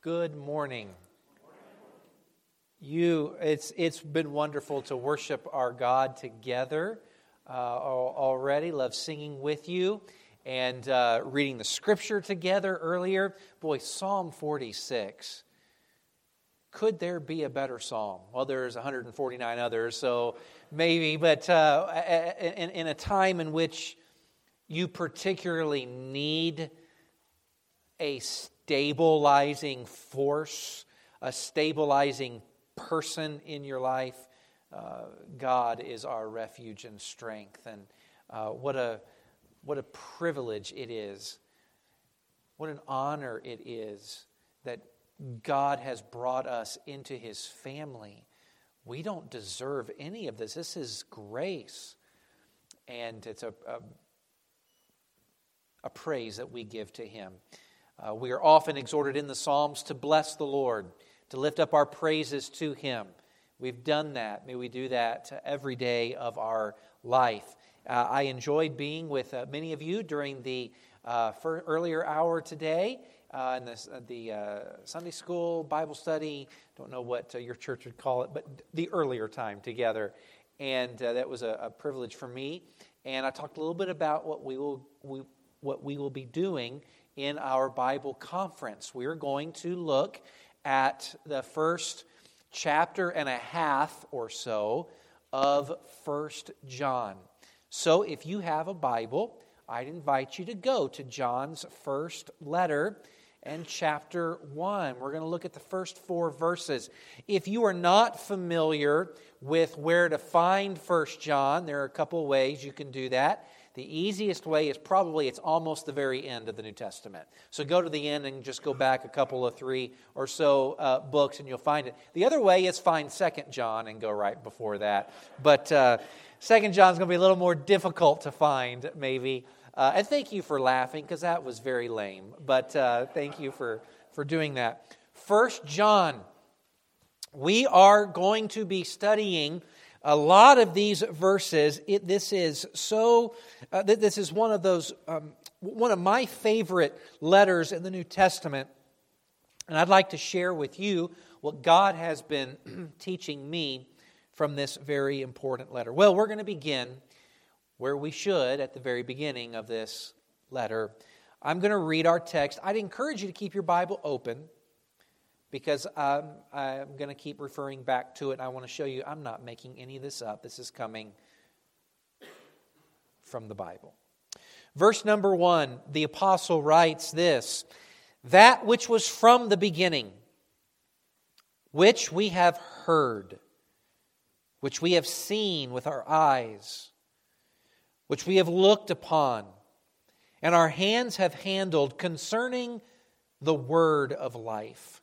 Good morning. You, it's, it's been wonderful to worship our God together uh, already. Love singing with you and uh, reading the scripture together earlier. Boy, Psalm 46. Could there be a better psalm? Well, there's 149 others, so maybe, but uh, in, in a time in which you particularly need a stabilizing force, a stabilizing person in your life, uh, God is our refuge and strength. And uh, what, a, what a privilege it is, what an honor it is that God has brought us into his family. We don't deserve any of this. This is grace. And it's a, a, a praise that we give to him. Uh, we are often exhorted in the Psalms to bless the Lord, to lift up our praises to Him. We've done that. May we do that every day of our life. Uh, I enjoyed being with uh, many of you during the uh, earlier hour today uh, in uh, the Sunday school Bible study. Don't know what your church would call it, but the earlier time together. And that was a, a, privilege for me. And I talked a little bit about what we will, we, what we will be doing in our Bible conference. We're going to look at the first chapter and a half or so of First John. So if you have a Bible, I'd invite you to go to John's first letter and chapter 1. We're going to look at the first four verses. If you are not familiar with where to find First John, there are a couple ways you can do that. The easiest way is probably it's almost the very end of the New Testament. So go to the end and just go back a couple of three or so uh, books and you'll find it. The other way is find Second John and go right before that. But uh, Second John's going to be a little more difficult to find, maybe. Uh, and thank you for laughing because that was very lame. But uh, thank you for, for doing that. First John. We are going to be studying a lot of these verses, it, this is so, uh, this is one of those, um, one of my favorite letters in the New Testament. And I'd like to share with you what God has been teaching me from this very important letter. Well, we're going to begin where we should at the very beginning of this letter. I'm going to read our text. I'd encourage you to keep your Bible open because I'm, I'm going to keep referring back to it. I want to show you I'm not making any of this up. This is coming from the Bible. Verse number one, the apostle writes this That which was from the beginning, which we have heard, which we have seen with our eyes, which we have looked upon, and our hands have handled concerning the word of life.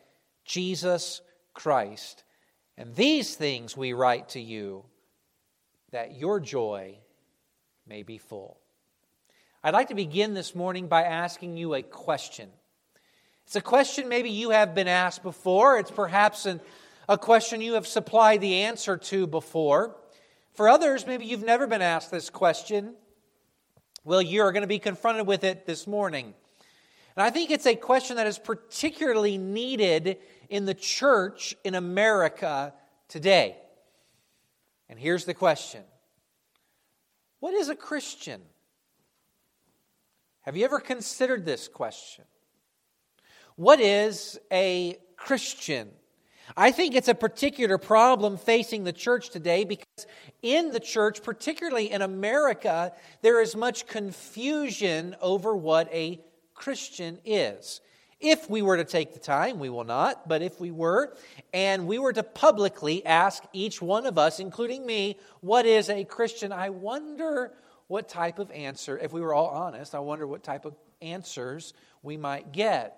Jesus Christ. And these things we write to you that your joy may be full. I'd like to begin this morning by asking you a question. It's a question maybe you have been asked before. It's perhaps an, a question you have supplied the answer to before. For others, maybe you've never been asked this question. Well, you're going to be confronted with it this morning. And I think it's a question that is particularly needed in the church in America today. And here's the question What is a Christian? Have you ever considered this question? What is a Christian? I think it's a particular problem facing the church today because in the church, particularly in America, there is much confusion over what a Christian is. If we were to take the time, we will not, but if we were, and we were to publicly ask each one of us, including me, what is a Christian, I wonder what type of answer, if we were all honest, I wonder what type of answers we might get.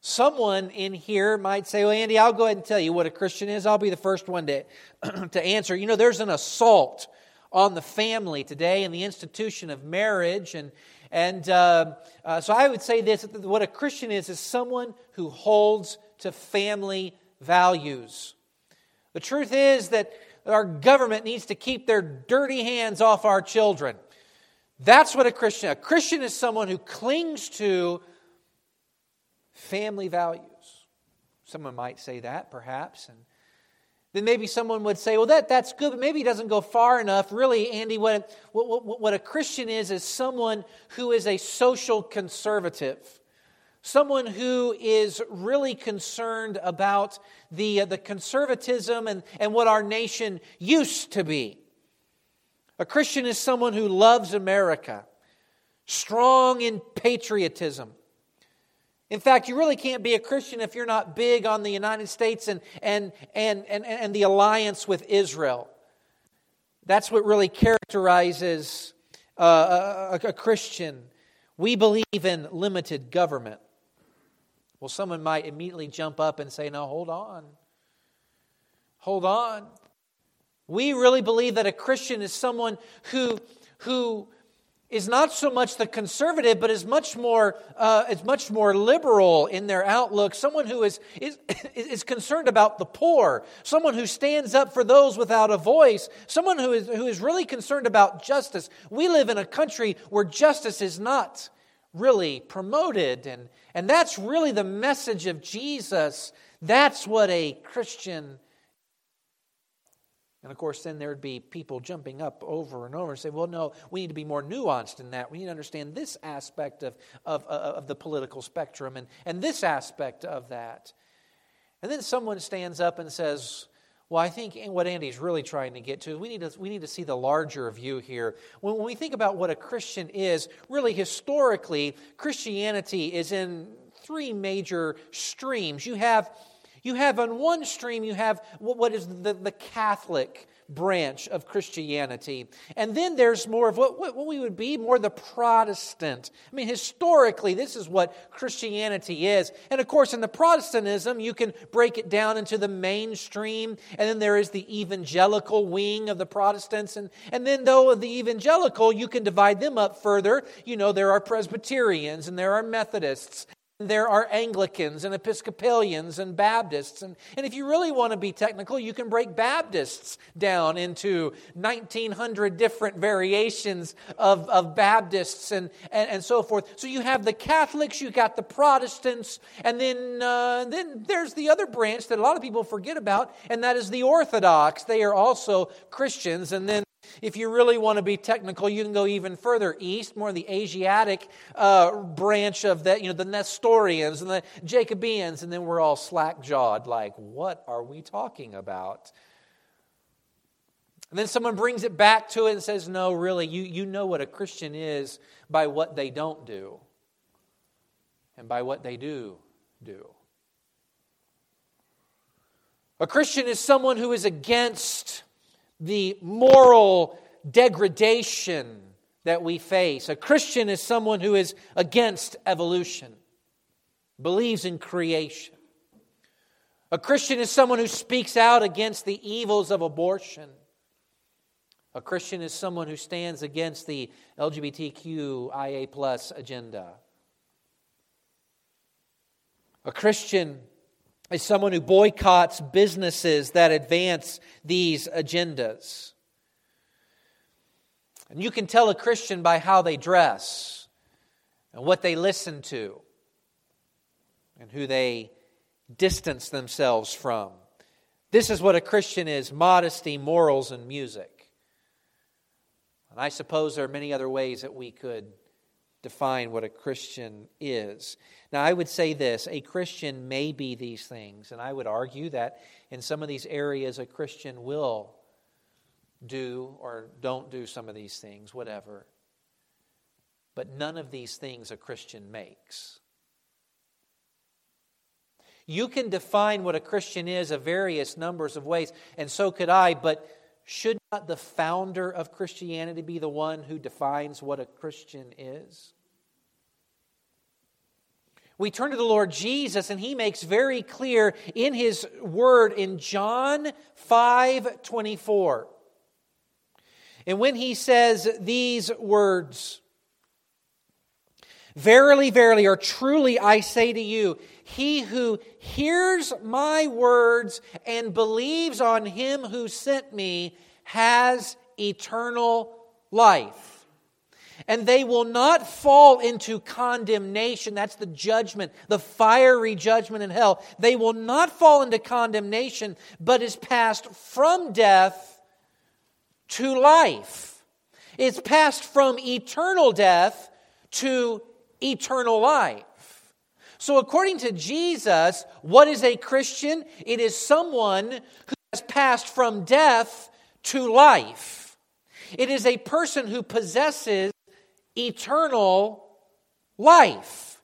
Someone in here might say, Well, Andy, I'll go ahead and tell you what a Christian is. I'll be the first one to, to answer. You know, there's an assault on the family today and the institution of marriage. And, and uh, uh, so I would say this what a Christian is, is someone who holds to family values. The truth is that our government needs to keep their dirty hands off our children. That's what a Christian. A Christian is someone who clings to family values. Someone might say that, perhaps. And then maybe someone would say, well, that, that's good, but maybe it doesn't go far enough. Really, Andy, what, what, what a Christian is, is someone who is a social conservative. Someone who is really concerned about the, uh, the conservatism and, and what our nation used to be. A Christian is someone who loves America, strong in patriotism, in fact, you really can't be a Christian if you're not big on the United States and, and, and, and, and the alliance with Israel. That's what really characterizes uh, a, a Christian. We believe in limited government. Well, someone might immediately jump up and say, No, hold on. Hold on. We really believe that a Christian is someone who, who is not so much the conservative, but is much more, uh, is much more liberal in their outlook. Someone who is, is, is concerned about the poor. Someone who stands up for those without a voice. Someone who is, who is really concerned about justice. We live in a country where justice is not really promoted. And, and that's really the message of Jesus. That's what a Christian and of course, then there would be people jumping up over and over and say, well, no, we need to be more nuanced in that. We need to understand this aspect of, of, of the political spectrum and, and this aspect of that. And then someone stands up and says, well, I think what Andy's really trying to get to, is we need to, we need to see the larger view here. When, when we think about what a Christian is, really historically, Christianity is in three major streams. You have you have on one stream, you have what is the, the Catholic branch of Christianity. And then there's more of what, what we would be more the Protestant. I mean, historically, this is what Christianity is. And of course, in the Protestantism, you can break it down into the mainstream, and then there is the evangelical wing of the Protestants. And, and then, though, the evangelical, you can divide them up further. You know, there are Presbyterians and there are Methodists there are Anglicans and Episcopalians and Baptists. And, and if you really want to be technical, you can break Baptists down into 1,900 different variations of, of Baptists and, and, and so forth. So you have the Catholics, you got the Protestants, and then, uh, then there's the other branch that a lot of people forget about, and that is the Orthodox. They are also Christians. And then if you really want to be technical, you can go even further east, more the Asiatic uh, branch of that, you know, the Nestorians and the Jacobeans, and then we're all slack jawed, like, what are we talking about? And then someone brings it back to it and says, no, really, you, you know what a Christian is by what they don't do and by what they do do. A Christian is someone who is against the moral degradation that we face. A Christian is someone who is against evolution, believes in creation. A Christian is someone who speaks out against the evils of abortion. A Christian is someone who stands against the LGBTQIA plus agenda. A Christian is someone who boycotts businesses that advance these agendas. And you can tell a Christian by how they dress and what they listen to and who they distance themselves from. This is what a Christian is modesty, morals, and music. And I suppose there are many other ways that we could define what a Christian is. Now, I would say this a Christian may be these things, and I would argue that in some of these areas, a Christian will do or don't do some of these things, whatever. But none of these things a Christian makes. You can define what a Christian is of various numbers of ways, and so could I, but should not the founder of Christianity be the one who defines what a Christian is? We turn to the Lord Jesus, and he makes very clear in his word in John 5 24. And when he says these words, Verily, verily, or truly I say to you, he who hears my words and believes on him who sent me has eternal life and they will not fall into condemnation. That's the judgment, the fiery judgment in hell. They will not fall into condemnation, but is passed from death to life. It's passed from eternal death to eternal life. So, according to Jesus, what is a Christian? It is someone who has passed from death to life. It is a person who possesses eternal life.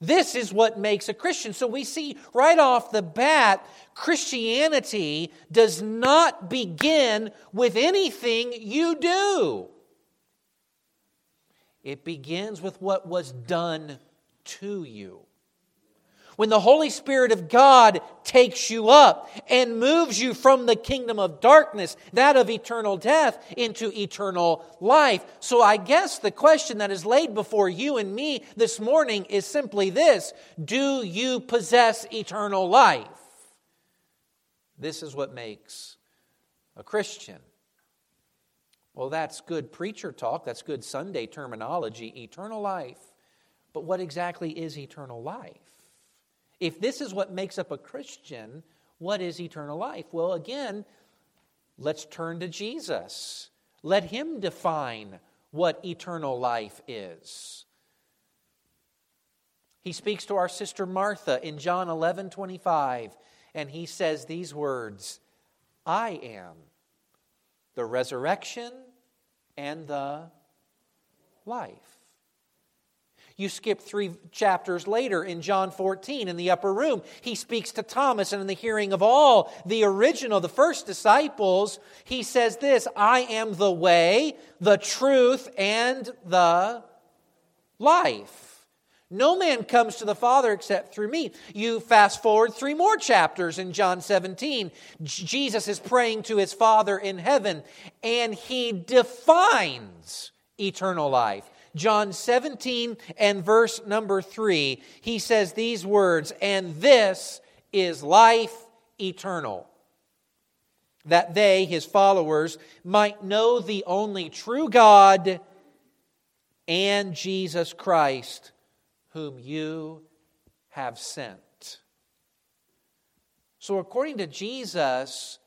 This is what makes a Christian. So we see right off the bat, Christianity does not begin with anything you do. It begins with what was done to you when the Holy Spirit of God takes you up and moves you from the kingdom of darkness, that of eternal death, into eternal life. So I guess the question that is laid before you and me this morning is simply this Do you possess eternal life? This is what makes a Christian. Well, that's good preacher talk. That's good Sunday terminology, eternal life. But what exactly is eternal life? If this is what makes up a Christian, what is eternal life? Well, again, let's turn to Jesus. Let him define what eternal life is. He speaks to our sister Martha in John 11 25, and he says these words I am the resurrection and the life. You skip three chapters later in John 14 in the upper room. He speaks to Thomas, and in the hearing of all the original, the first disciples, he says this I am the way, the truth, and the life. No man comes to the Father except through me. You fast forward three more chapters in John 17. Jesus is praying to his Father in heaven, and he defines eternal life. John 17 and verse number 3, he says these words, and this is life eternal. That they, his followers, might know the only true God and Jesus Christ, whom you have sent. So, according to Jesus,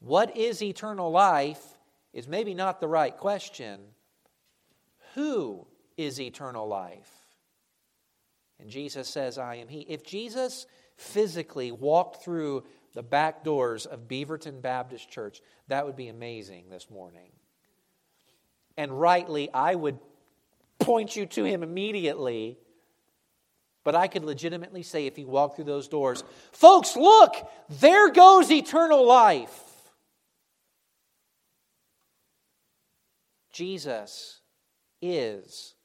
what is eternal life is maybe not the right question who is eternal life? And Jesus says, I am He. If Jesus physically walked through the back doors of Beaverton Baptist Church, that would be amazing this morning. And rightly, I would point you to Him immediately. But I could legitimately say, if He walked through those doors, folks, look, there goes eternal life. Jesus is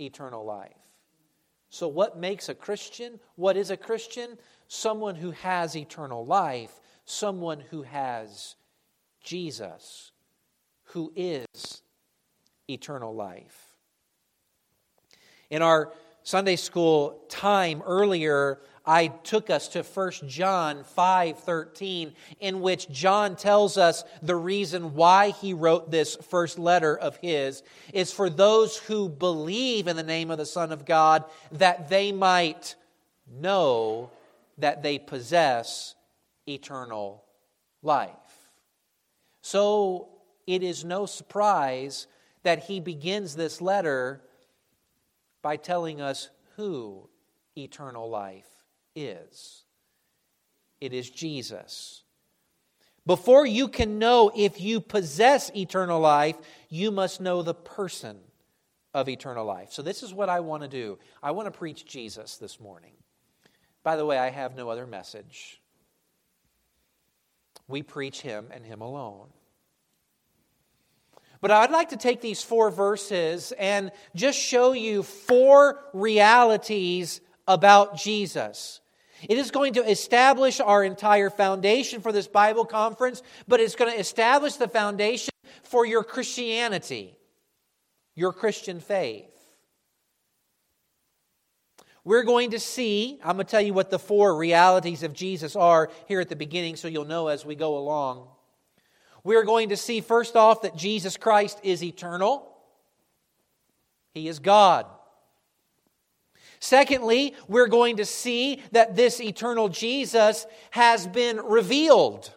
eternal life. So, what makes a Christian? What is a Christian? Someone who has eternal life, someone who has Jesus, who is eternal life. In our Sunday school time earlier, I took us to 1 John 5:13 in which John tells us the reason why he wrote this first letter of his is for those who believe in the name of the Son of God that they might know that they possess eternal life. So it is no surprise that he begins this letter by telling us who eternal life is it is Jesus. Before you can know if you possess eternal life, you must know the person of eternal life. So, this is what I want to do. I want to preach Jesus this morning. By the way, I have no other message. We preach Him and Him alone. But I'd like to take these four verses and just show you four realities about Jesus. It is going to establish our entire foundation for this Bible conference, but it's going to establish the foundation for your Christianity, your Christian faith. We're going to see, I'm going to tell you what the four realities of Jesus are here at the beginning so you'll know as we go along. We're going to see, first off, that Jesus Christ is eternal, He is God. Secondly, we're going to see that this eternal Jesus has been revealed.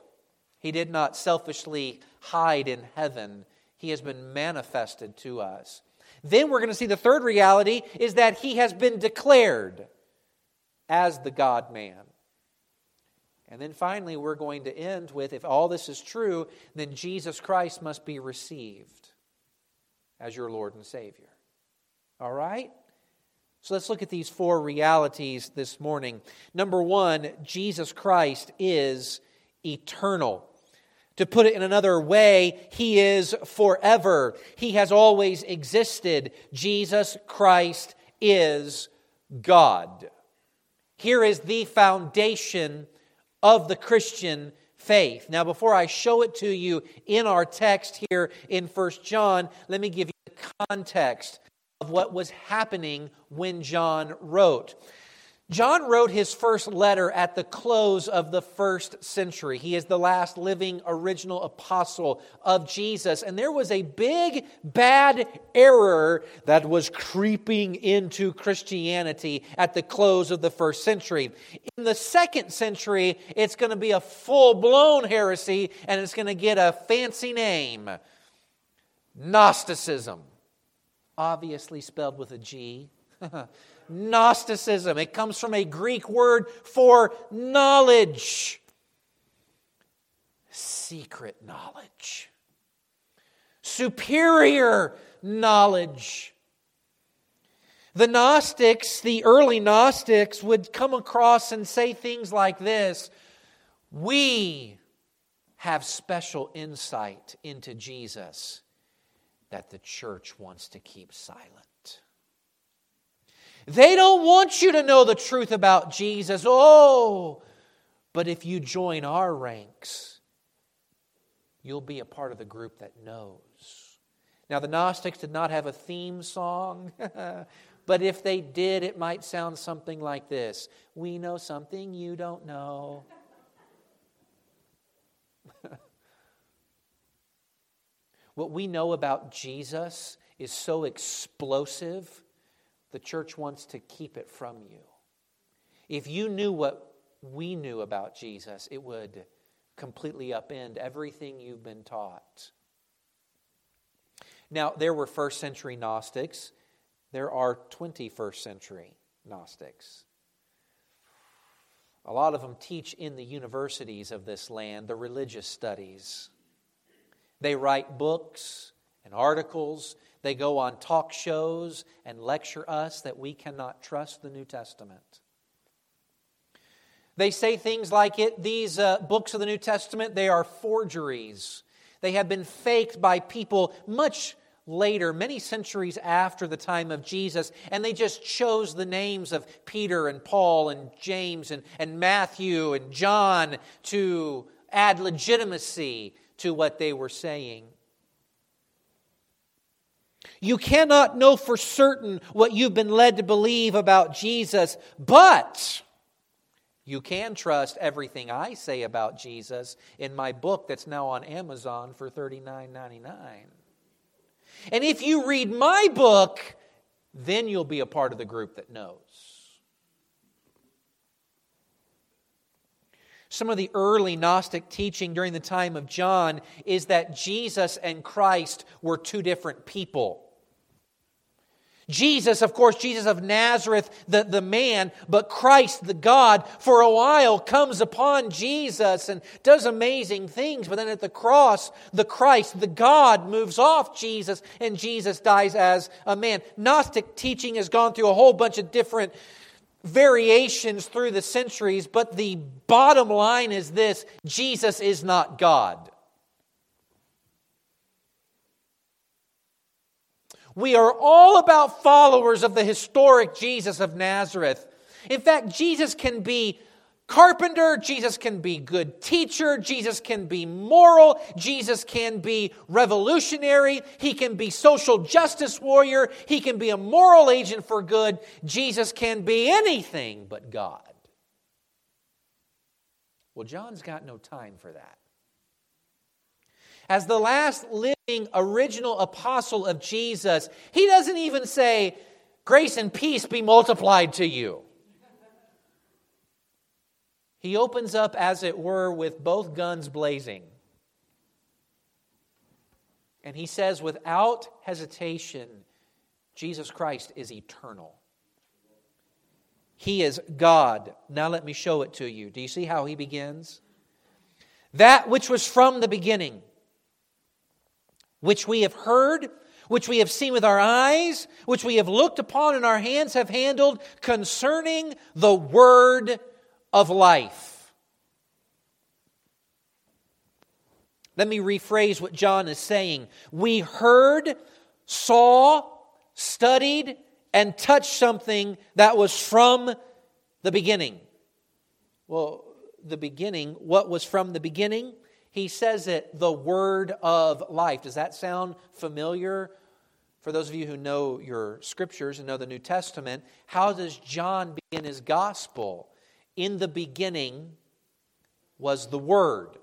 He did not selfishly hide in heaven, He has been manifested to us. Then we're going to see the third reality is that He has been declared as the God man. And then finally, we're going to end with if all this is true, then Jesus Christ must be received as your Lord and Savior. All right? So let's look at these four realities this morning. Number one, Jesus Christ is eternal. To put it in another way, He is forever. He has always existed. Jesus Christ is God. Here is the foundation of the Christian faith. Now, before I show it to you in our text here in First John, let me give you the context of what was happening when John wrote. John wrote his first letter at the close of the first century. He is the last living original apostle of Jesus. And there was a big, bad error that was creeping into Christianity at the close of the first century. In the second century, it's going to be a full blown heresy and it's going to get a fancy name Gnosticism obviously spelled with a G. Gnosticism. It comes from a Greek word for knowledge, secret knowledge, superior knowledge. The Gnostics, the early Gnostics, would come across and say things like this We have special insight into Jesus that the church wants to keep silent. They don't want you to know the truth about Jesus. Oh, but if you join our ranks, you'll be a part of the group that knows. Now, the Gnostics did not have a theme song, but if they did, it might sound something like this We know something you don't know. What we know about Jesus is so explosive, the church wants to keep it from you. If you knew what we knew about Jesus, it would completely upend everything you've been taught. Now, there were first century Gnostics, there are 21st century Gnostics. A lot of them teach in the universities of this land, the religious studies. They write books and articles. They go on talk shows and lecture us that we cannot trust the New Testament. They say things like it these uh, books of the New Testament they are forgeries. They have been faked by people much later, many centuries after the time of Jesus, and they just chose the names of Peter and Paul and James and, and Matthew and John to add legitimacy to what they were saying. You cannot know for certain what you've been led to believe about Jesus, but you can trust everything I say about Jesus in my book that's now on Amazon for $39.99. And if you read my book, then you'll be a part of the group that knows. Some of the early Gnostic teaching during the time of John is that Jesus and Christ were two different people. Jesus, of course, Jesus of Nazareth, the, the man, but Christ, the God, for a while comes upon Jesus and does amazing things. But then at the cross, the Christ, the God, moves off Jesus and Jesus dies as a man. Gnostic teaching has gone through a whole bunch of different variations through the centuries, but the bottom line is this Jesus is not God. We are all about followers of the historic Jesus of Nazareth. In fact, Jesus can be carpenter, Jesus can be good teacher, Jesus can be moral, Jesus can be revolutionary, he can be social justice warrior, he can be a moral agent for good. Jesus can be anything but God. Well, John's got no time for that. As the last living original apostle of Jesus, he doesn't even say, Grace and peace be multiplied to you. He opens up, as it were, with both guns blazing. And he says, without hesitation, Jesus Christ is eternal. He is God. Now let me show it to you. Do you see how he begins? That which was from the beginning, which we have heard, which we have seen with our eyes, which we have looked upon and our hands have handled concerning the word of life. Let me rephrase what John is saying. We heard, saw, studied, and touched something that was from the beginning. Well, the beginning, what was from the beginning? He says it, the word of life. Does that sound familiar? For those of you who know your scriptures and know the New Testament, how does John begin his gospel? In the beginning was the Word.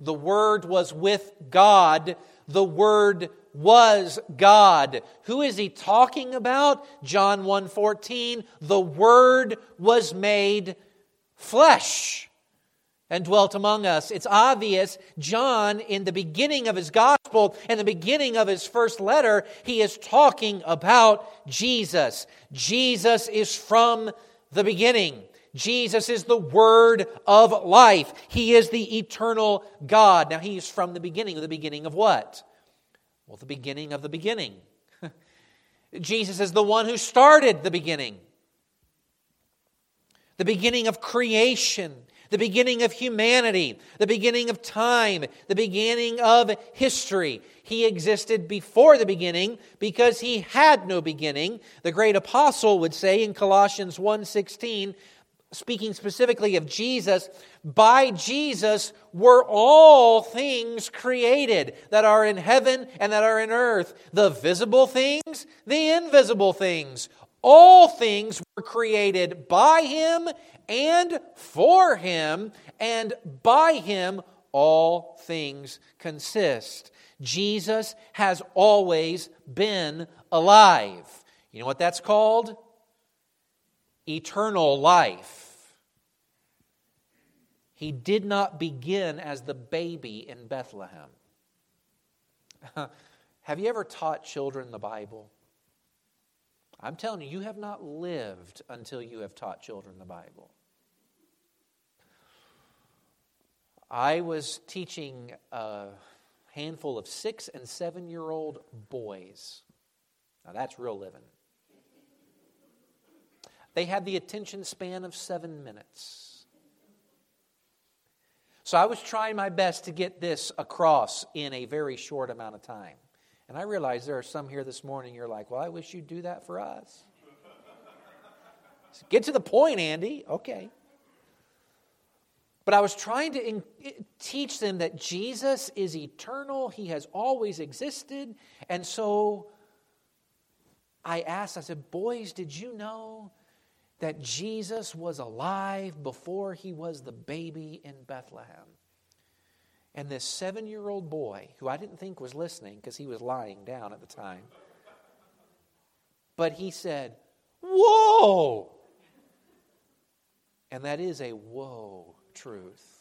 The Word was with God. The Word was God. Who is he talking about? John 1:14, the word was made flesh and dwelt among us. It's obvious John in the beginning of his gospel in the beginning of his first letter, he is talking about Jesus. Jesus is from the beginning. Jesus is the Word of life. He is the eternal God. Now, He's from the beginning. The beginning of what? Well, the beginning of the beginning. Jesus is the one who started the beginning. The beginning of creation, the beginning of humanity, the beginning of time, the beginning of history. He existed before the beginning because he had no beginning. The great apostle would say in Colossians 1:16, speaking specifically of Jesus, by Jesus were all things created that are in heaven and that are in earth, the visible things, the invisible things. All things were created by him and for him, and by him all things consist. Jesus has always been alive. You know what that's called? Eternal life. He did not begin as the baby in Bethlehem. have you ever taught children the Bible? I'm telling you, you have not lived until you have taught children the Bible. I was teaching a handful of six and seven year old boys. Now, that's real living. They had the attention span of seven minutes. So I was trying my best to get this across in a very short amount of time. And I realize there are some here this morning, you're like, well, I wish you'd do that for us. Get to the point, Andy. Okay. But I was trying to in- eh, teach them that Jesus is eternal, He has always existed. And so I asked, I said, Boys, did you know that Jesus was alive before he was the baby in Bethlehem. And this seven year old boy, who I didn't think was listening because he was lying down at the time, but he said, Whoa! And that is a whoa truth.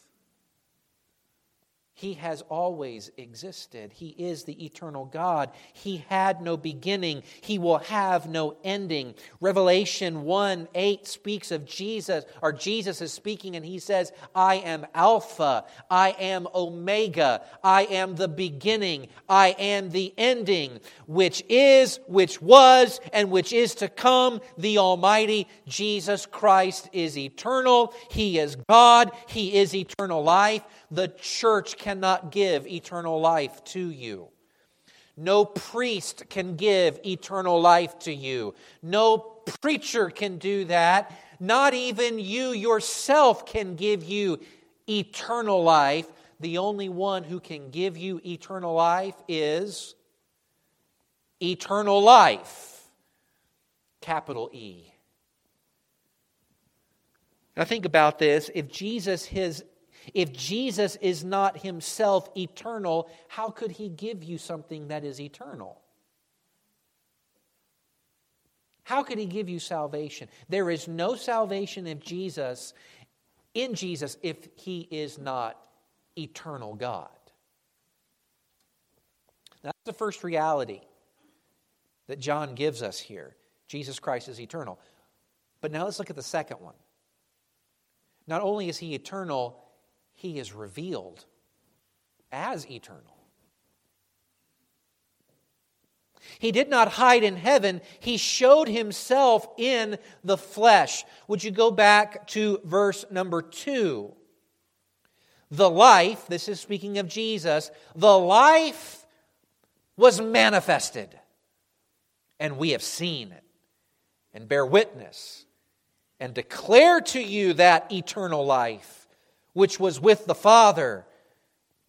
He has always existed. He is the eternal God. He had no beginning. He will have no ending. Revelation 1 8 speaks of Jesus, or Jesus is speaking, and he says, I am Alpha, I am Omega, I am the beginning, I am the ending, which is, which was, and which is to come, the Almighty Jesus Christ is eternal. He is God. He is eternal life. The church cannot give eternal life to you. No priest can give eternal life to you. No preacher can do that. Not even you yourself can give you eternal life. The only one who can give you eternal life is eternal life. Capital E. Now think about this. If Jesus his if Jesus is not himself eternal, how could he give you something that is eternal? How could he give you salvation? There is no salvation in Jesus in Jesus if he is not eternal God. That's the first reality that John gives us here. Jesus Christ is eternal. But now let's look at the second one. Not only is he eternal, he is revealed as eternal. He did not hide in heaven, he showed himself in the flesh. Would you go back to verse number two? The life, this is speaking of Jesus, the life was manifested, and we have seen it, and bear witness, and declare to you that eternal life which was with the Father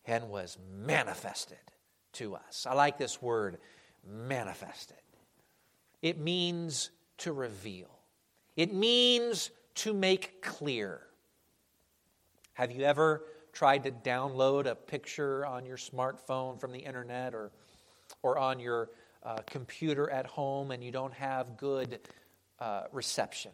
and was manifested to us. I like this word manifested. It means to reveal, it means to make clear. Have you ever tried to download a picture on your smartphone from the internet or, or on your uh, computer at home and you don't have good uh, reception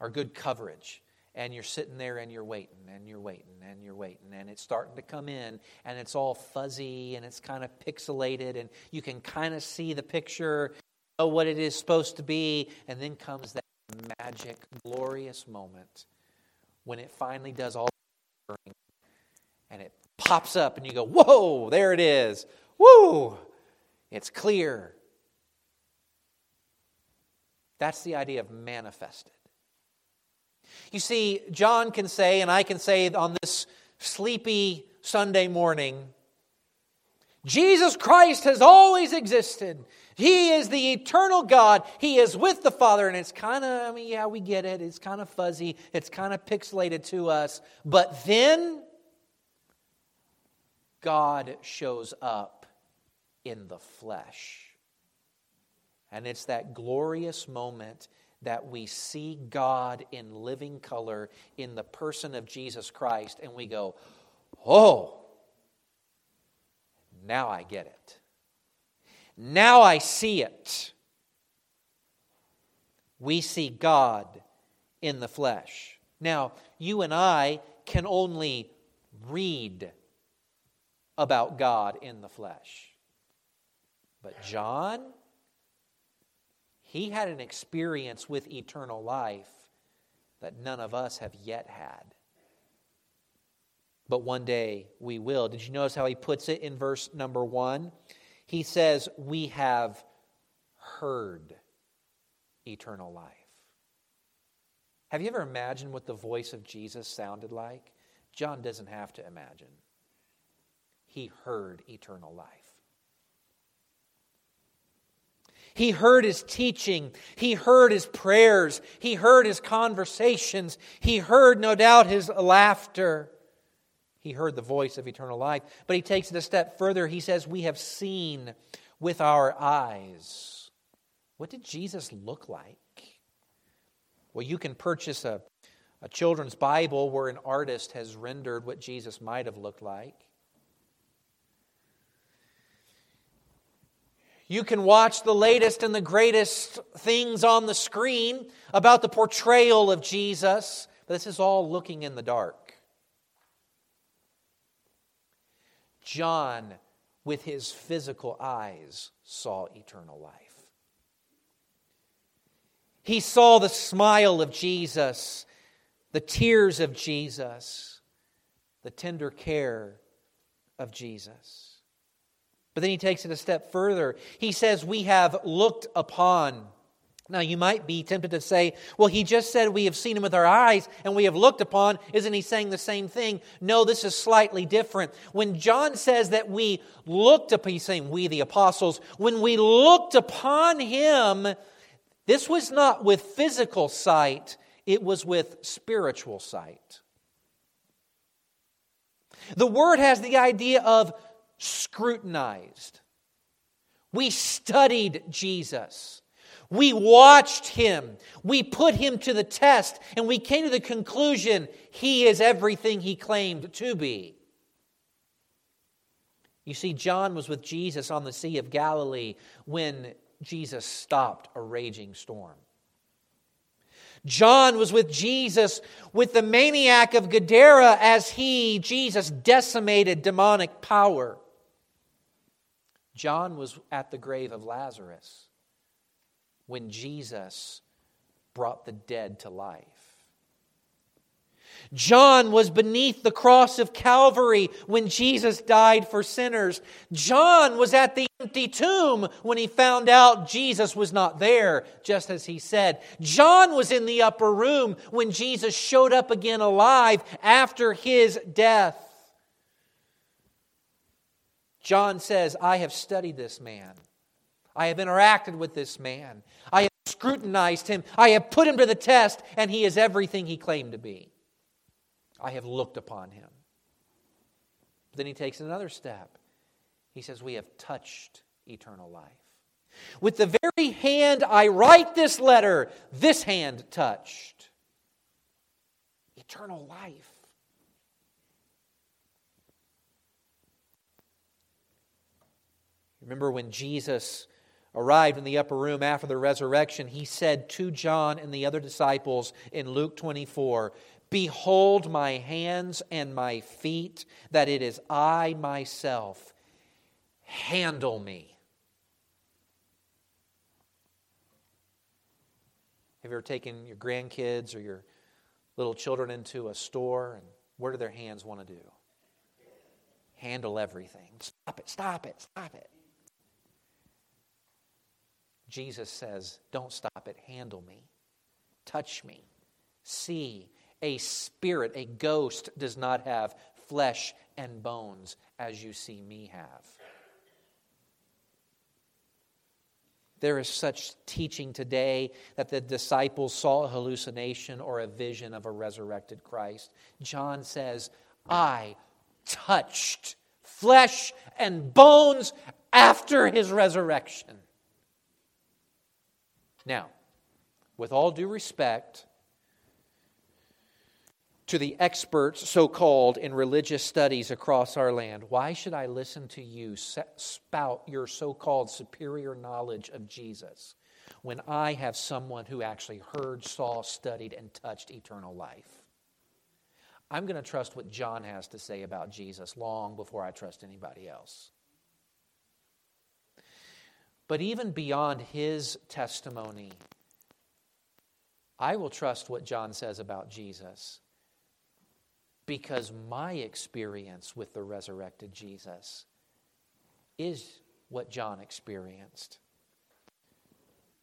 or good coverage? And you're sitting there and you're waiting and you're waiting and you're waiting and it's starting to come in and it's all fuzzy and it's kind of pixelated and you can kind of see the picture know what it is supposed to be and then comes that magic glorious moment when it finally does all and it pops up and you go whoa there it is. Woo! It's clear. That's the idea of manifested you see, John can say, and I can say on this sleepy Sunday morning, Jesus Christ has always existed. He is the eternal God. He is with the Father. And it's kind of, I mean, yeah, we get it. It's kind of fuzzy. It's kind of pixelated to us. But then God shows up in the flesh. And it's that glorious moment that we see God in living color in the person of Jesus Christ and we go, oh, now I get it. Now I see it. We see God in the flesh. Now, you and I can only read about God in the flesh. But John he had an experience with eternal life that none of us have yet had. But one day we will. Did you notice how he puts it in verse number one? He says, We have heard eternal life. Have you ever imagined what the voice of Jesus sounded like? John doesn't have to imagine. He heard eternal life. He heard his teaching. He heard his prayers. He heard his conversations. He heard, no doubt, his laughter. He heard the voice of eternal life. But he takes it a step further. He says, We have seen with our eyes. What did Jesus look like? Well, you can purchase a, a children's Bible where an artist has rendered what Jesus might have looked like. You can watch the latest and the greatest things on the screen about the portrayal of Jesus, but this is all looking in the dark. John, with his physical eyes, saw eternal life. He saw the smile of Jesus, the tears of Jesus, the tender care of Jesus. But then he takes it a step further. He says, We have looked upon. Now, you might be tempted to say, well, he just said we have seen him with our eyes and we have looked upon. Isn't he saying the same thing? No, this is slightly different. When John says that we looked upon, he's saying we, the apostles, when we looked upon him, this was not with physical sight, it was with spiritual sight. The word has the idea of scrutinized. We studied Jesus. We watched him. We put him to the test, and we came to the conclusion he is everything he claimed to be. You see, John was with Jesus on the Sea of Galilee when Jesus stopped a raging storm. John was with Jesus with the maniac of Gadara as he, Jesus, decimated demonic power. John was at the grave of Lazarus when Jesus brought the dead to life. John was beneath the cross of Calvary when Jesus died for sinners. John was at the empty tomb when he found out Jesus was not there, just as he said. John was in the upper room when Jesus showed up again alive after his death. John says, I have studied this man. I have interacted with this man. I have scrutinized him. I have put him to the test, and he is everything he claimed to be. I have looked upon him. Then he takes another step. He says, We have touched eternal life. With the very hand I write this letter, this hand touched eternal life. Remember when Jesus arrived in the upper room after the resurrection, he said to John and the other disciples in Luke 24, Behold my hands and my feet, that it is I myself. Handle me. Have you ever taken your grandkids or your little children into a store and what do their hands want to do? Handle everything. Stop it, stop it, stop it. Jesus says, Don't stop it, handle me, touch me, see. A spirit, a ghost, does not have flesh and bones as you see me have. There is such teaching today that the disciples saw a hallucination or a vision of a resurrected Christ. John says, I touched flesh and bones after his resurrection. Now, with all due respect to the experts, so called, in religious studies across our land, why should I listen to you spout your so called superior knowledge of Jesus when I have someone who actually heard, saw, studied, and touched eternal life? I'm going to trust what John has to say about Jesus long before I trust anybody else. But even beyond his testimony, I will trust what John says about Jesus because my experience with the resurrected Jesus is what John experienced.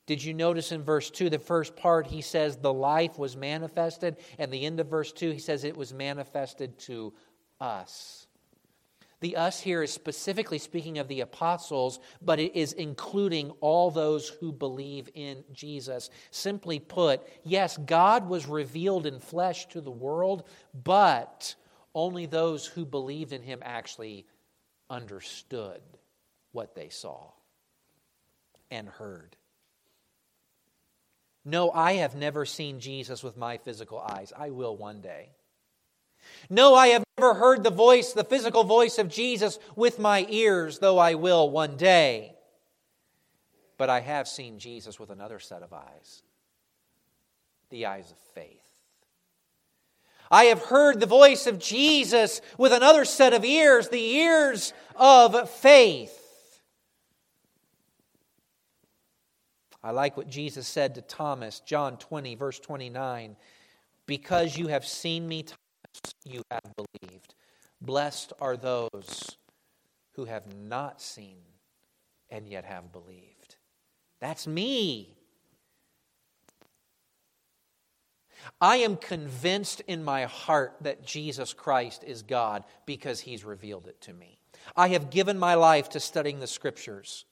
Did you notice in verse 2, the first part, he says the life was manifested, and the end of verse 2, he says it was manifested to us. The us here is specifically speaking of the apostles, but it is including all those who believe in Jesus. Simply put, yes, God was revealed in flesh to the world, but only those who believed in him actually understood what they saw and heard. No, I have never seen Jesus with my physical eyes. I will one day. No, I have never heard the voice, the physical voice of Jesus with my ears, though I will one day. But I have seen Jesus with another set of eyes the eyes of faith. I have heard the voice of Jesus with another set of ears, the ears of faith. I like what Jesus said to Thomas, John 20, verse 29. Because you have seen me, you have believed. Blessed are those who have not seen and yet have believed. That's me. I am convinced in my heart that Jesus Christ is God because he's revealed it to me. I have given my life to studying the scriptures.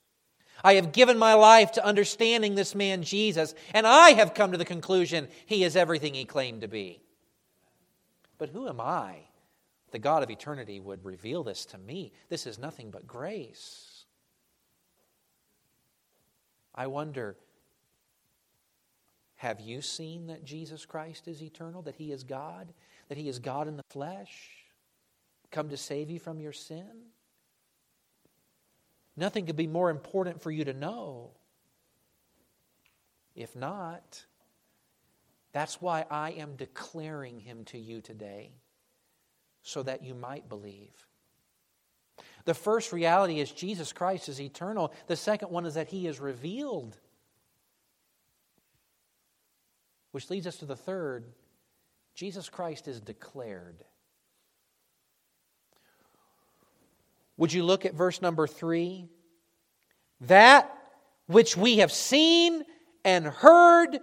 I have given my life to understanding this man Jesus, and I have come to the conclusion he is everything he claimed to be. But who am I? The God of eternity would reveal this to me. This is nothing but grace. I wonder have you seen that Jesus Christ is eternal, that he is God, that he is God in the flesh, come to save you from your sin? Nothing could be more important for you to know. If not, that's why I am declaring him to you today, so that you might believe. The first reality is Jesus Christ is eternal. The second one is that he is revealed. Which leads us to the third Jesus Christ is declared. Would you look at verse number three? That which we have seen and heard,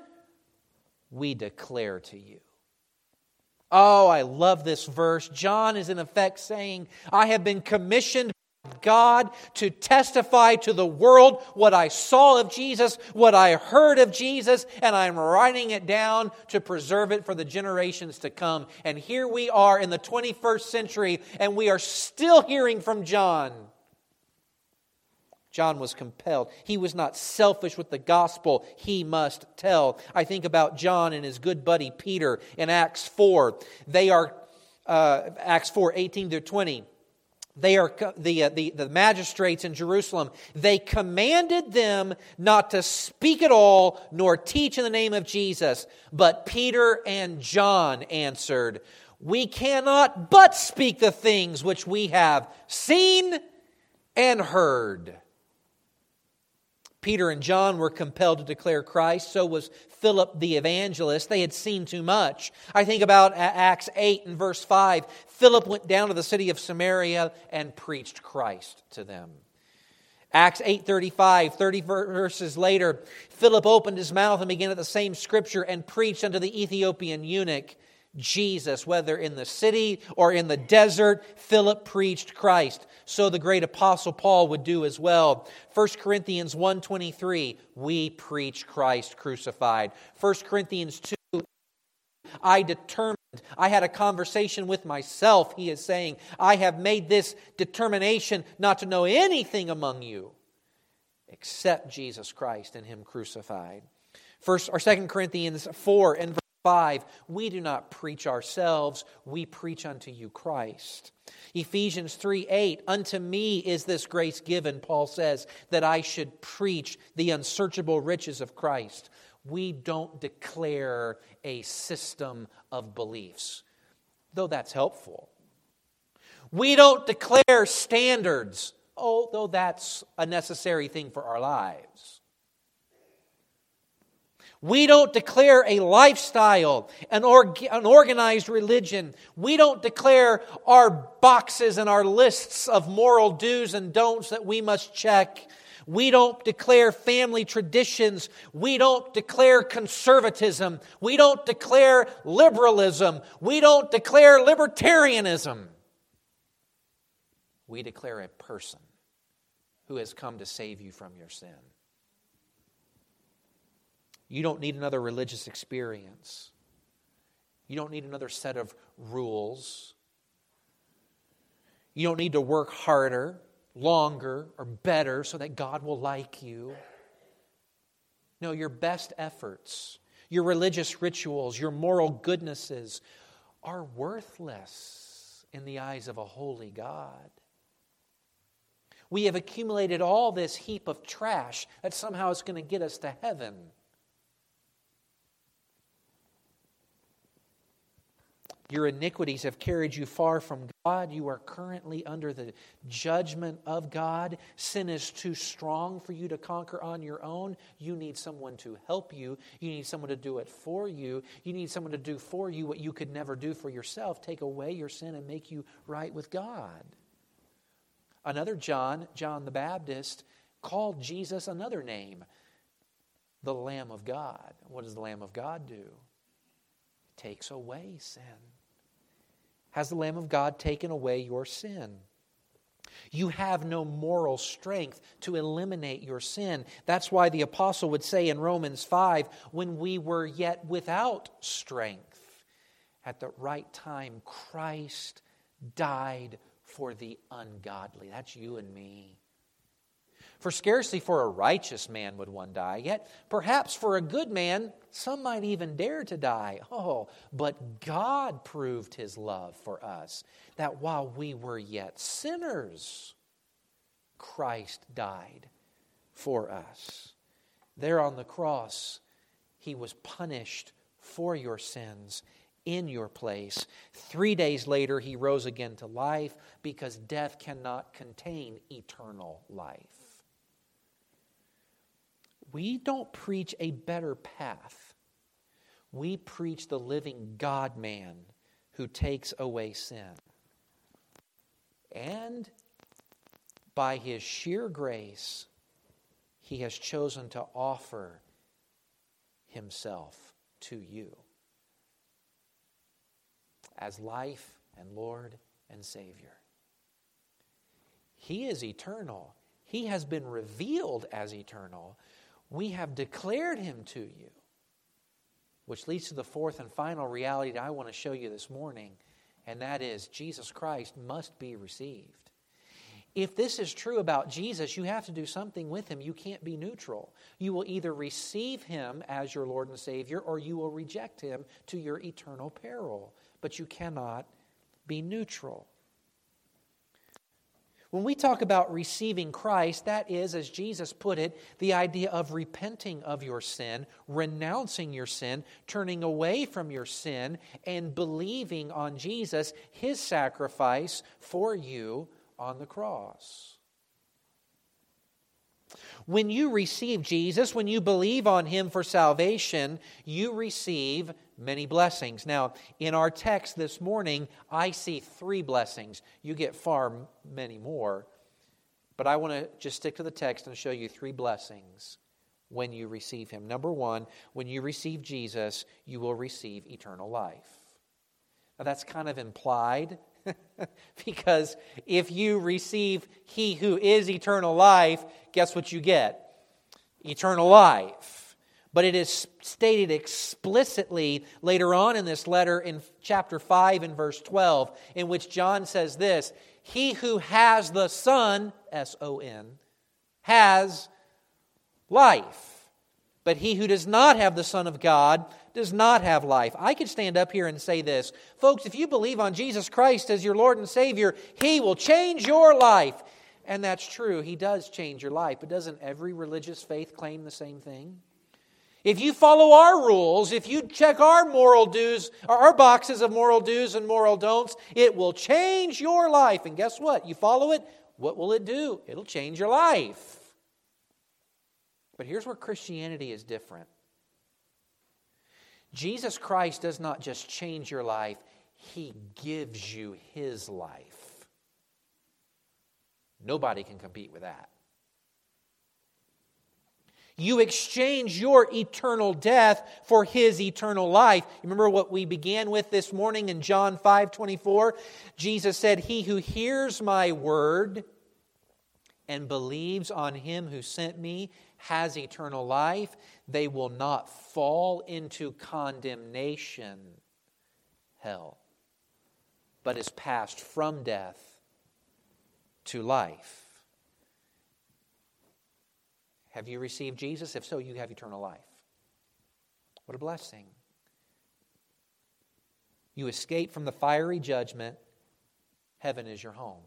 we declare to you. Oh, I love this verse. John is in effect saying, I have been commissioned by God to testify to the world what I saw of Jesus, what I heard of Jesus, and I'm writing it down to preserve it for the generations to come. And here we are in the 21st century, and we are still hearing from John. John was compelled. He was not selfish with the gospel. He must tell. I think about John and his good buddy Peter in Acts 4. They are, uh, Acts 4 18 to 20 they are the, uh, the, the magistrates in Jerusalem, they commanded them not to speak at all nor teach in the name of Jesus. But Peter and John answered, We cannot but speak the things which we have seen and heard. Peter and John were compelled to declare Christ. So was Philip the evangelist. They had seen too much. I think about Acts 8 and verse 5. Philip went down to the city of Samaria and preached Christ to them. Acts 8:35 30 verses later Philip opened his mouth and began at the same scripture and preached unto the Ethiopian eunuch Jesus, whether in the city or in the desert, Philip preached Christ. So the great apostle Paul would do as well. 1 Corinthians 1:23, we preach Christ crucified. 1 Corinthians 2, I determined I had a conversation with myself, he is saying. I have made this determination not to know anything among you except Jesus Christ and him crucified. First or second Corinthians 4 and 5 We do not preach ourselves, we preach unto you Christ. Ephesians 3 8, unto me is this grace given, Paul says, that I should preach the unsearchable riches of Christ. We don't declare a system of beliefs, though that's helpful. We don't declare standards, although that's a necessary thing for our lives. We don't declare a lifestyle, an, org- an organized religion. We don't declare our boxes and our lists of moral do's and don'ts that we must check. We don't declare family traditions. We don't declare conservatism. We don't declare liberalism. We don't declare libertarianism. We declare a person who has come to save you from your sin. You don't need another religious experience. You don't need another set of rules. You don't need to work harder, longer, or better so that God will like you. No, your best efforts, your religious rituals, your moral goodnesses are worthless in the eyes of a holy God. We have accumulated all this heap of trash that somehow is going to get us to heaven. Your iniquities have carried you far from God. You are currently under the judgment of God. Sin is too strong for you to conquer on your own. You need someone to help you. You need someone to do it for you. You need someone to do for you what you could never do for yourself take away your sin and make you right with God. Another John, John the Baptist, called Jesus another name the Lamb of God. What does the Lamb of God do? It takes away sin has the Lamb of God taken away your sin? You have no moral strength to eliminate your sin. That's why the apostle would say in Romans 5 when we were yet without strength, at the right time, Christ died for the ungodly. That's you and me. For scarcely for a righteous man would one die, yet perhaps for a good man some might even dare to die. Oh, but God proved his love for us, that while we were yet sinners, Christ died for us. There on the cross, he was punished for your sins in your place. Three days later, he rose again to life because death cannot contain eternal life we don't preach a better path. We preach the living God man who takes away sin. And by his sheer grace, he has chosen to offer himself to you as life and Lord and Savior. He is eternal. He has been revealed as eternal, we have declared him to you. Which leads to the fourth and final reality that I want to show you this morning, and that is Jesus Christ must be received. If this is true about Jesus, you have to do something with him. You can't be neutral. You will either receive him as your Lord and Savior or you will reject him to your eternal peril. But you cannot be neutral. When we talk about receiving Christ, that is, as Jesus put it, the idea of repenting of your sin, renouncing your sin, turning away from your sin, and believing on Jesus, his sacrifice for you on the cross. When you receive Jesus, when you believe on him for salvation, you receive many blessings. Now, in our text this morning, I see three blessings. You get far many more. But I want to just stick to the text and show you three blessings when you receive Him. Number one, when you receive Jesus, you will receive eternal life. Now, that's kind of implied because if you receive He who is eternal life, guess what you get? Eternal life but it is stated explicitly later on in this letter in chapter 5 and verse 12, in which John says this He who has the Son, S O N, has life. But he who does not have the Son of God does not have life. I could stand up here and say this. Folks, if you believe on Jesus Christ as your Lord and Savior, He will change your life. And that's true. He does change your life. But doesn't every religious faith claim the same thing? If you follow our rules, if you check our moral dues, our boxes of moral do's and moral don'ts, it will change your life. And guess what? You follow it, what will it do? It'll change your life. But here's where Christianity is different Jesus Christ does not just change your life, He gives you His life. Nobody can compete with that. You exchange your eternal death for his eternal life. Remember what we began with this morning in John 5 24? Jesus said, He who hears my word and believes on him who sent me has eternal life. They will not fall into condemnation, hell, but is passed from death to life. Have you received Jesus? If so, you have eternal life. What a blessing. You escape from the fiery judgment. Heaven is your home.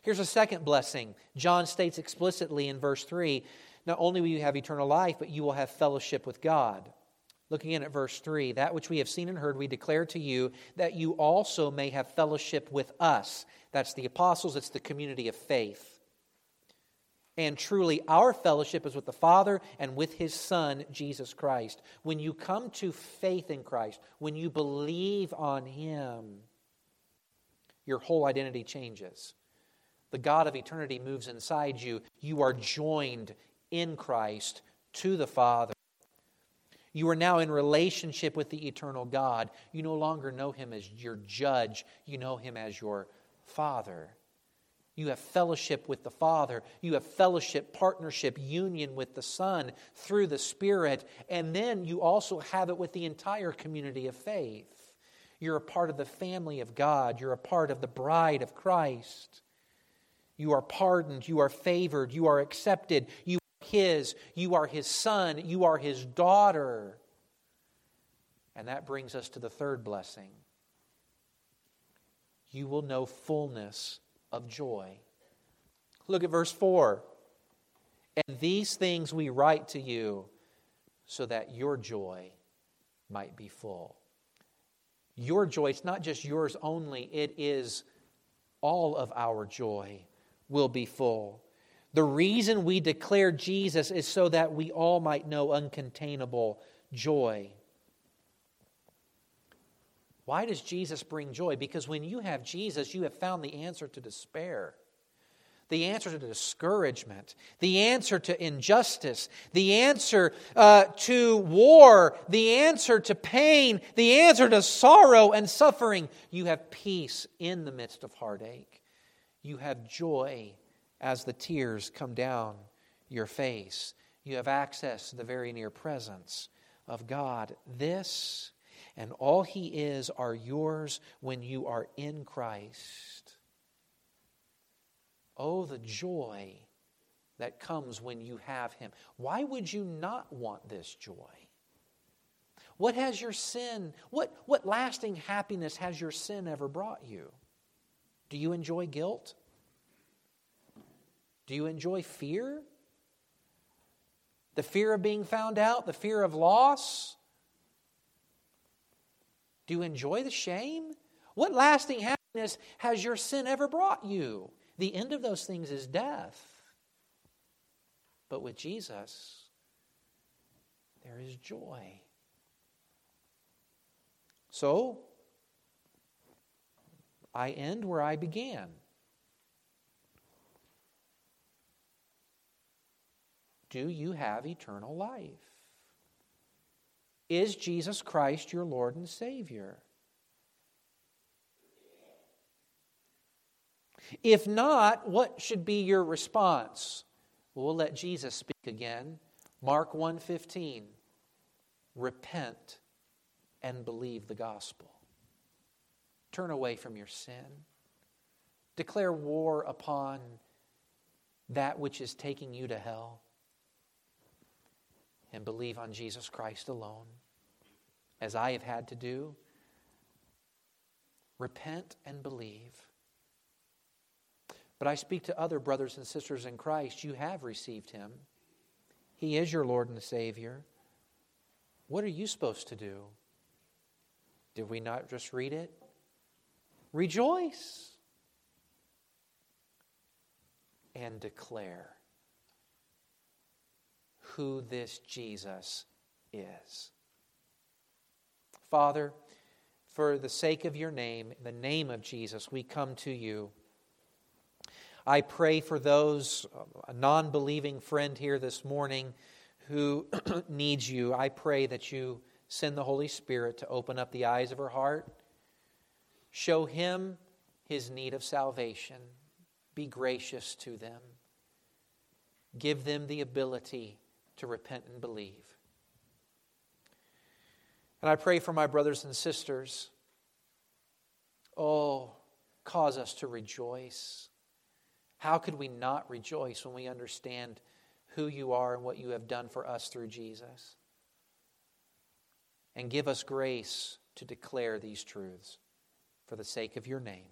Here's a second blessing. John states explicitly in verse 3 not only will you have eternal life, but you will have fellowship with God. Looking in at verse 3, that which we have seen and heard, we declare to you that you also may have fellowship with us. That's the apostles, it's the community of faith. And truly, our fellowship is with the Father and with His Son, Jesus Christ. When you come to faith in Christ, when you believe on Him, your whole identity changes. The God of eternity moves inside you. You are joined in Christ to the Father. You are now in relationship with the eternal God. You no longer know Him as your judge, you know Him as your Father. You have fellowship with the Father. You have fellowship, partnership, union with the Son through the Spirit. And then you also have it with the entire community of faith. You're a part of the family of God. You're a part of the bride of Christ. You are pardoned. You are favored. You are accepted. You are His. You are His son. You are His daughter. And that brings us to the third blessing. You will know fullness of joy. Look at verse 4. And these things we write to you so that your joy might be full. Your joy, it's not just yours only, it is all of our joy will be full. The reason we declare Jesus is so that we all might know uncontainable joy. Why does Jesus bring joy? Because when you have Jesus, you have found the answer to despair, the answer to discouragement, the answer to injustice, the answer uh, to war, the answer to pain, the answer to sorrow and suffering. You have peace in the midst of heartache. You have joy as the tears come down your face. You have access to the very near presence of God. This and all He is are yours when you are in Christ. Oh, the joy that comes when you have Him. Why would you not want this joy? What has your sin, what, what lasting happiness has your sin ever brought you? Do you enjoy guilt? Do you enjoy fear? The fear of being found out, the fear of loss? Do you enjoy the shame? What lasting happiness has your sin ever brought you? The end of those things is death. But with Jesus, there is joy. So, I end where I began. Do you have eternal life? Is Jesus Christ your Lord and Savior? If not, what should be your response? we'll let Jesus speak again. Mark 1:15. Repent and believe the gospel. Turn away from your sin. Declare war upon that which is taking you to hell and believe on Jesus Christ alone, as I have had to do. Repent and believe. But I speak to other brothers and sisters in Christ. You have received him, he is your Lord and Savior. What are you supposed to do? Did we not just read it? Rejoice and declare who this Jesus is. Father, for the sake of your name, in the name of Jesus, we come to you. I pray for those, a non believing friend here this morning who needs you. I pray that you send the Holy Spirit to open up the eyes of her heart, show him his need of salvation, be gracious to them, give them the ability to repent and believe. And I pray for my brothers and sisters. Oh, cause us to rejoice. How could we not rejoice when we understand who you are and what you have done for us through Jesus? And give us grace to declare these truths for the sake of your name.